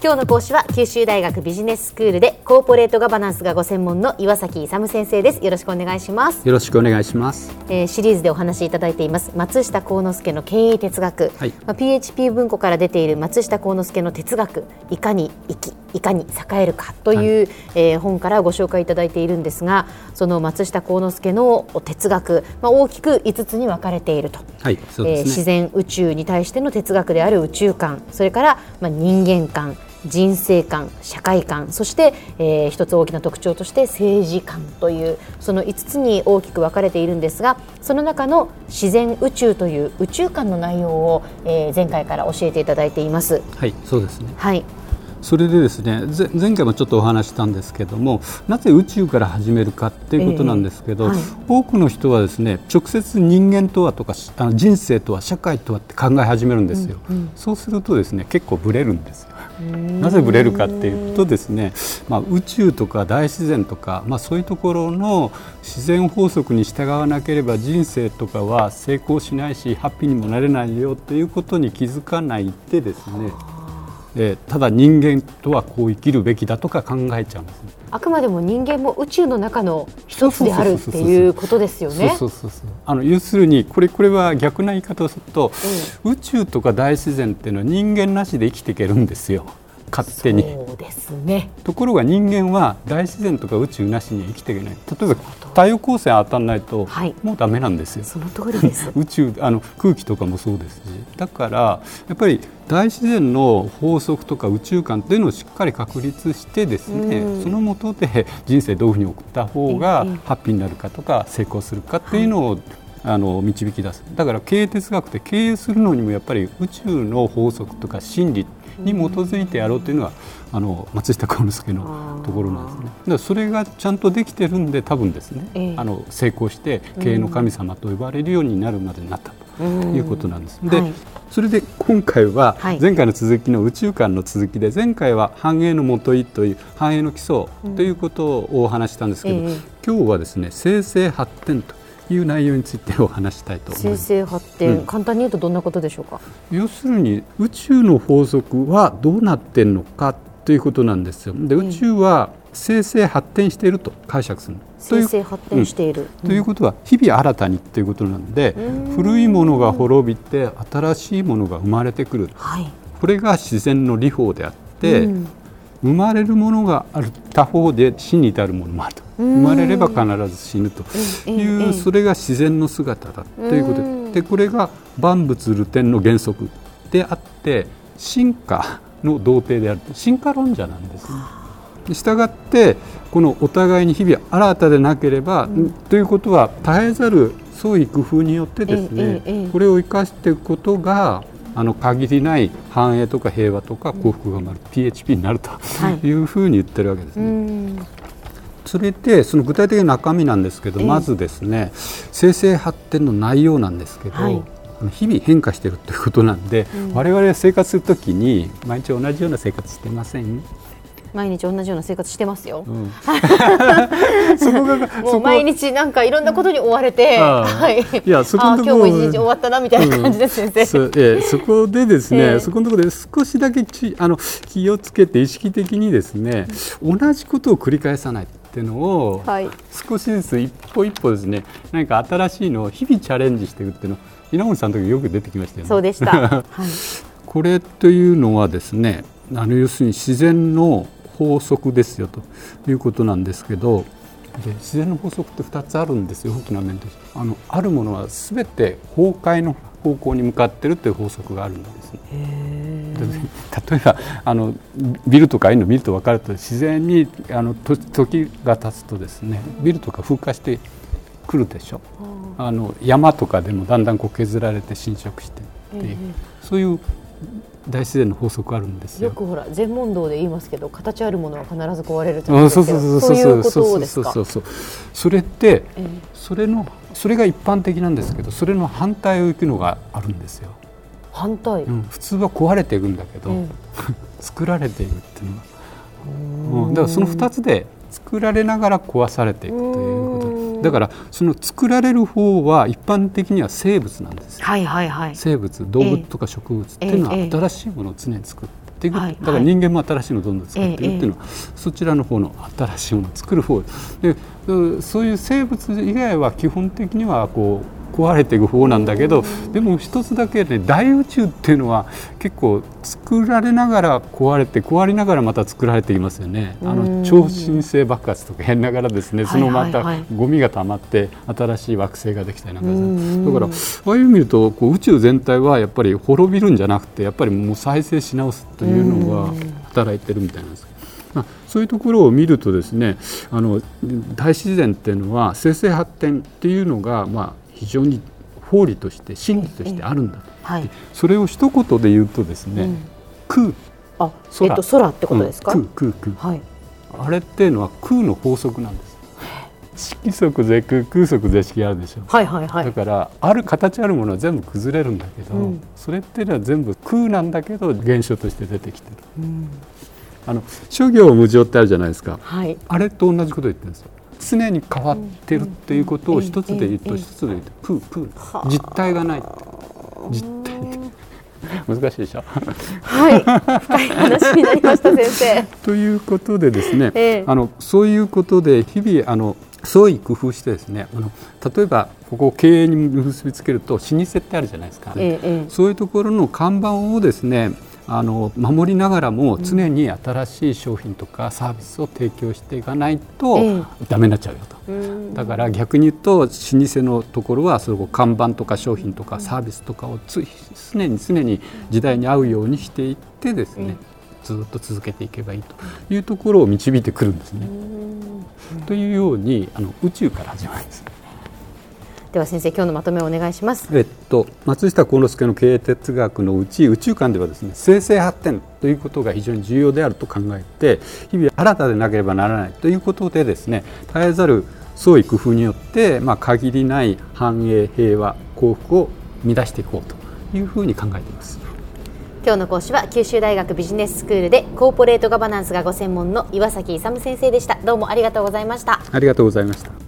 今日の講師は九州大学ビジネススクールでコーポレートガバナンスがご専門の岩崎勇先生です。よろしくお願いします。よろしくお願いします、えー、シリーズでお話しいただいています。松下幸之助の経営哲学、はい、まあ、PHP 文庫から出ている松下幸之助の哲学。いかに生きいかに栄えるかという、はい、えー、本からご紹介いただいているんですがその松下幸之助の哲学、まあ、大きく5つに分かれていると、はいね、えー、自然宇宙に対しての哲学である宇宙観。それから、まあ、人間観人生観社会観そして、えー、一つ大きな特徴として政治観というその5つに大きく分かれているんですがその中の自然宇宙という宇宙観の内容を、えー、前回から教えていただいています。はいそうですね。はい。それでですね前回もちょっとお話したんですけどもなぜ宇宙から始めるかっていうことなんですけど、えーはい、多くの人はですね直接人間とはとかあの人生とは社会とはって考え始めるんですよ、うんうん、そうするとですね結構ブレるんですよなぜブレるかっていうとですね、まあ、宇宙とか大自然とか、まあ、そういうところの自然法則に従わなければ人生とかは成功しないしハッピーにもなれないよということに気づかないでですねえただ人間とはこう生きるべきだとか考えちゃうんです、ね、あくまでも人間も宇宙の中の一つであるっていうことですよね。あの要するにこれこれは逆な言い方をすると、うん、宇宙とか大自然っていうのは人間なしで生きていけるんですよ。勝手に。そうですね。ところが人間は大自然とか宇宙なしに生きていけない。例えば太陽光線当たらないと、はい、もうダメなんですよ。その通りです。宇宙あの空気とかもそうですし。だからやっぱり大自然の法則とか宇宙観っていうのをしっかり確立してですね、うん、そのもとで人生どういうふうに送った方がハッピーになるかとか成功するかっていうのを、はいあの導き出す。だから経営哲学って経営するのにもやっぱり宇宙の法則とか真理に基づいてやろうというのがあの松下幸之助のところなんですね。だからそれがちゃんとできてるんで多分ですね、えー、あの成功して経営の神様と呼ばれるようになるまでになったということなんです。で、はい、それで今回は前回の続きの宇宙観の続きで前回は繁栄のもといという繁栄の基礎ということをお話したんですけど、えー、今日はですね生成発展という内容についてお話したいと生成発展、うん、簡単に言うとどんなことでしょうか？要するに宇宙の法則はどうなってんのかということなんですよ。で宇宙は生成発展していると解釈する生成発展している、うん、ということは日々新たにということなんで古いものが滅びて新しいものが生まれてくる、はい、これが自然の理法であって、うん、生まれるものがある他方で死に至るものもあると。生まれれば必ず死ぬと。いうそれが自然の姿だということで。でこれが万物流転の原則であって進化の童貞である進化論者なんですね。したがってこのお互いに日々新たでなければ、うん、ということは絶えざる創意工夫によってですね、これを生かしていくことがあの限りない繁栄とか平和とか幸福が生まれる、うん、PHP になるとい。うふうに言ってるわけですね。それでその具体的な中身なんですけど、まずですね生成発展の内容なんですけど、はい、日々変化しているということなんで、うん、我々生活するときに毎日同じような生活してません？毎日同じような生活してますよ。うん、そこがもう毎日なんかいろんなことに追われて、はい。いやそこ今日も一日終わったなみたいな感じです、うん、先生。えー、そこでですね、えー、そこのところで少しだけちあの気をつけて意識的にですね、同じことを繰り返さない。っていうのを、はい、少しずつ一歩一歩ですね何か新しいのを日々チャレンジしていくっていうの稲森さんの時よく出てきましたよね。そうでした、はい、これというのはですねあの要するに自然の法則ですよということなんですけどで自然の法則って2つあるんですよ大きな面として。あのあるものは全て崩壊の方向に向かっているという法則があるんですね。例えばあのビルとかああいうのを見ると分かると自然にあの時が経つとですねビルとか風化してくるでしょ。あの山とかでもだんだんこう削られて侵食してっていう、そういう大自然の法則あるんですよ。よくほら禅問答で言いますけど形あるものは必ず壊れるじゃないですか。そうそうそうそうそう。そうそうそれって、えー、それのそれが一般的なんですけどそれの反対を行くのがあるんですよ。反対、うん、普通は壊れていくんだけど、えー、作られていくっていうのは、うん、だからその二つで作られながら壊されていくというだからその作られる方は一般的には生物なんですはいはいはい、生物動物とか植物っていうのは新しいものを常に作って、いく、はい、だから人間も新しいのをどんどん使っていくっていうのは、ええ、そちらの方の新しいものを作る方。でそういう生物以外は基本的にはこう壊れていく方なんだけどでも一つだけね大宇宙っていうのは結構作られながら壊れて壊れながらまた作られていますよね。あの超新星爆発とか変ながらですね。そのまたゴミが溜まって新しい惑星ができたりなんかだからああいう見るとこう宇宙全体はやっぱり滅びるんじゃなくてやっぱりもう再生し直すというのが働いてるみたいなんです。まあ、そういうところを見るとですねあの大自然っていうのは生成発展っていうのが、まあ、非常に法理として真理としてあるんだ。と、はい、それを一言で言うとですね、うん、空。あ空,、えっと、空ってことですか、うん、空空空、はい、あれっていうのは空の法則なんです。色即是空空即是色あるでしょ、はいはいはい、だからある形あるものは全部崩れるんだけど、うん、それっていうのは全部空なんだけど現象として出てきてる、うん、あの諸行無常ってあるじゃないですか、はい、あれと同じこと言ってるんですよ常に変わってるっていうことを一つで言うと一つで言うとプープー。実体がない実体難しいでしょ？はい。深い話になりました先生。ということでですね、ええ、あのそういうことで日々あの創意工夫してですねあの例えばここを経営に結びつけると老舗ってあるじゃないですか、ええ、そういうところの看板をですねあの守りながらも常に新しい商品とかサービスを提供していかないとダメになっちゃうよと、だから逆に言うと老舗のところはその看板とか商品とかサービスとかを常に常に時代に合うようにしていってですね、ずっと続けていけばいいというところを導いてくるんですね。というようにあの宇宙から始まるんです。では先生今日のまとめをお願いします。えっと松下幸之助の経営哲学のうち宇宙観ではですね生成発展ということが非常に重要であると考えて日々新たでなければならないということでですね絶えざる創意工夫によってまあ限りない繁栄平和幸福を生み出していこうというふうに考えています。今日の講師は九州大学ビジネススクールでコーポレートガバナンスがご専門の岩崎勇先生でしたどうもありがとうございましたありがとうございました